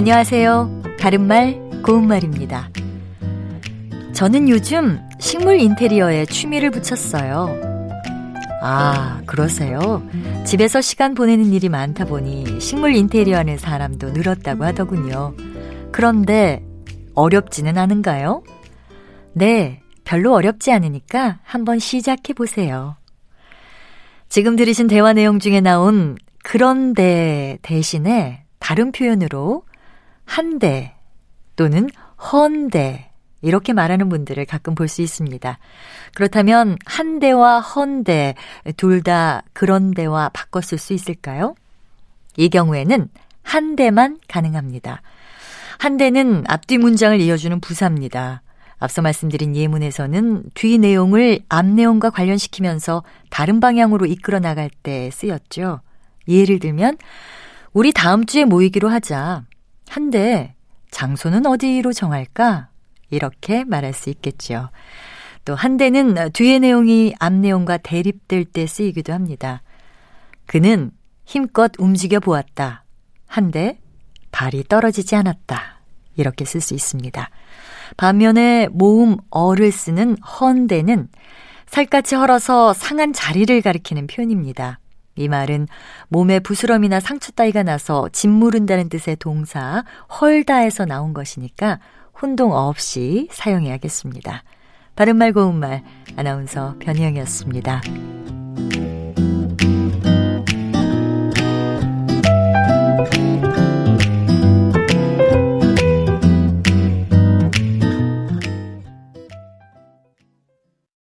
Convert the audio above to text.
안녕하세요. 바른말, 고운말입니다. 저는 요즘 식물 인테리어에 취미를 붙였어요. 아, 그러세요? 집에서 시간 보내는 일이 많다 보니 식물 인테리어 하는 사람도 늘었다고 하더군요. 그런데 어렵지는 않은가요? 네, 별로 어렵지 않으니까 한번 시작해 보세요. 지금 들으신 대화 내용 중에 나온 그런데 대신에 다른 표현으로 한대 또는 헌대 이렇게 말하는 분들을 가끔 볼 수 있습니다. 그렇다면 한대와 헌대 둘 다 그런데와 쓸수 있을까요? 이 경우에는 한대만 가능합니다. 한대는 앞뒤 문장을 이어주는 부사입니다. 앞서 말씀드린 예문에서는 뒤 내용을 앞 내용과 관련시키면서 다른 방향으로 이끌어 나갈 때 쓰였죠. 예를 들면 우리 다음 주에 모이기로 하자. 한데 장소는 어디로 정할까? 이렇게 말할 수 있겠죠. 또 한대는 뒤의 내용이 앞 내용과 대립될 때 쓰이기도 합니다. 그는 힘껏 움직여 보았다. 한데 발이 떨어지지 않았다. 이렇게 쓸 수 있습니다. 반면에 모음 어를 쓰는 헌대는 살갗이 헐어서 상한 자리를 가리키는 표현입니다. 이 말은 몸에 부스럼이나 상처 따위가 나서 짓무른다는 뜻의 동사 헐다에서 나온 것이니까 혼동 없이 사용해야겠습니다. 바른말 고운말 아나운서 변희영이었습니다.